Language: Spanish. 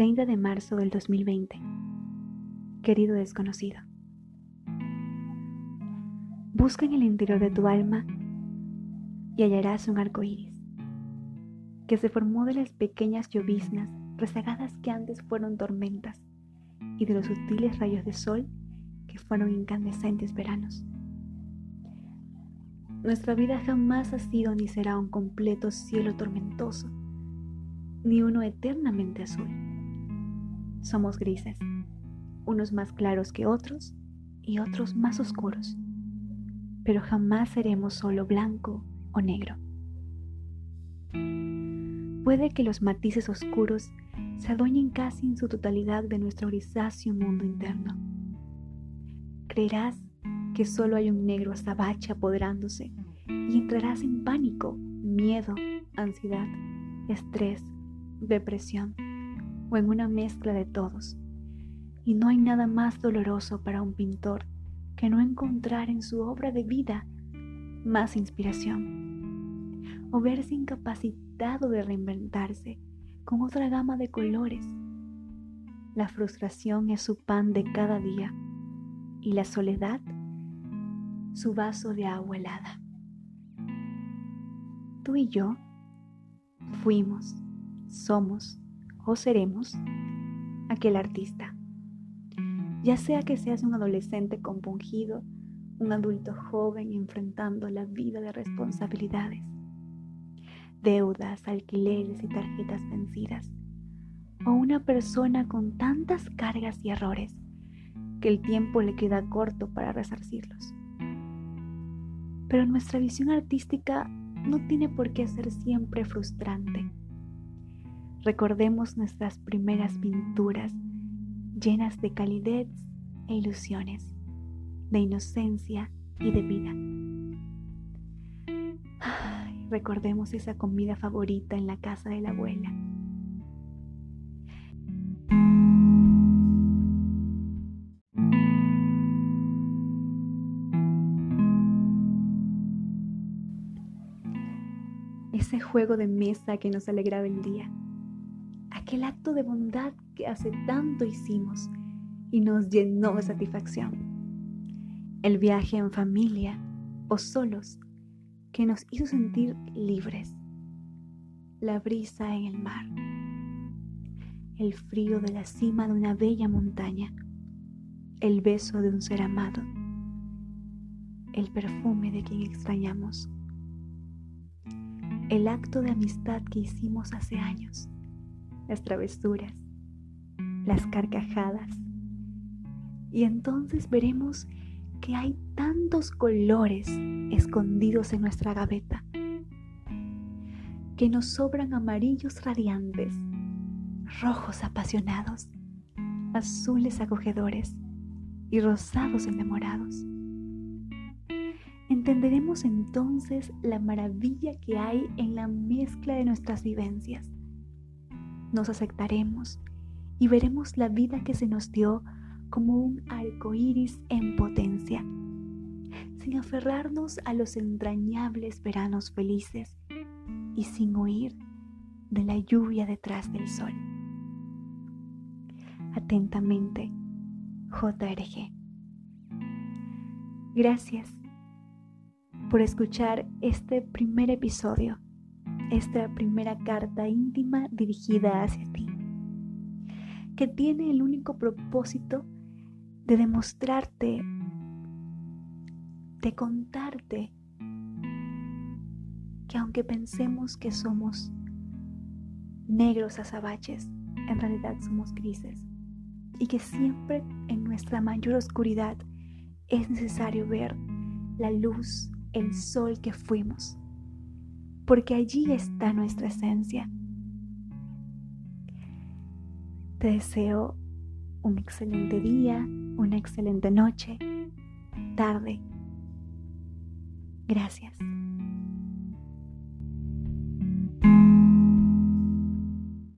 30 de marzo del 2020. Querido desconocido. Busca en el interior de tu alma y hallarás un arco iris que se formó de las pequeñas lloviznas rezagadas que antes fueron tormentas y de los sutiles rayos de sol que fueron incandescentes veranos. Nuestra vida jamás ha sido ni será un completo cielo tormentoso, ni uno eternamente azul. Somos grises, unos más claros que otros y otros más oscuros, pero jamás seremos solo blanco o negro. Puede que los matices oscuros se adueñen casi en su totalidad de nuestro grisáceo mundo interno. Creerás que solo hay un negro azabache apoderándose y entrarás en pánico, miedo, ansiedad, estrés, depresión o en una mezcla de todos. Y no hay nada más doloroso para un pintor que no encontrar en su obra de vida más inspiración o verse incapacitado de reinventarse con otra gama de colores. La frustración es su pan de cada día y la soledad su vaso de agua helada. Tú y yo fuimos, somos o seremos aquel artista. Ya sea que seas un adolescente compungido, un adulto joven enfrentando la vida de responsabilidades, deudas, alquileres y tarjetas vencidas, o una persona con tantas cargas y errores que el tiempo le queda corto para resarcirlos. Pero nuestra visión artística no tiene por qué ser siempre frustrante. Recordemos nuestras primeras pinturas llenas de calidez e ilusiones, de inocencia y de vida. recordemos esa comida favorita en la casa de la abuela ese juego de mesa que nos alegraba el día, aquel acto de bondad que hace tanto hicimos y nos llenó de satisfacción, el viaje en familia o solos que nos hizo sentir libres, la brisa en el mar, el frío de la cima de una bella montaña, el beso de un ser amado, el perfume de quien extrañamos. El acto de amistad que hicimos hace años, las travesuras, las carcajadas. Y entonces veremos que hay tantos colores escondidos en nuestra gaveta, que nos sobran amarillos radiantes, rojos apasionados, azules acogedores y rosados enamorados. Entenderemos entonces la maravilla que hay en la mezcla de nuestras vivencias. Nos aceptaremos y veremos la vida que se nos dio como un arco iris en potencia, sin aferrarnos a los entrañables veranos felices y sin huir de la lluvia detrás del sol. Atentamente, JRG. Gracias por escuchar este primer episodio, esta primera carta íntima dirigida hacia ti, que tiene el único propósito de demostrarte, de contarte que aunque pensemos que somos negros azabaches, en realidad somos grises y que siempre en nuestra mayor oscuridad es necesario ver la luz el sol que fuimos, porque allí está nuestra esencia. Te deseo un excelente día, una excelente noche, tarde. Gracias.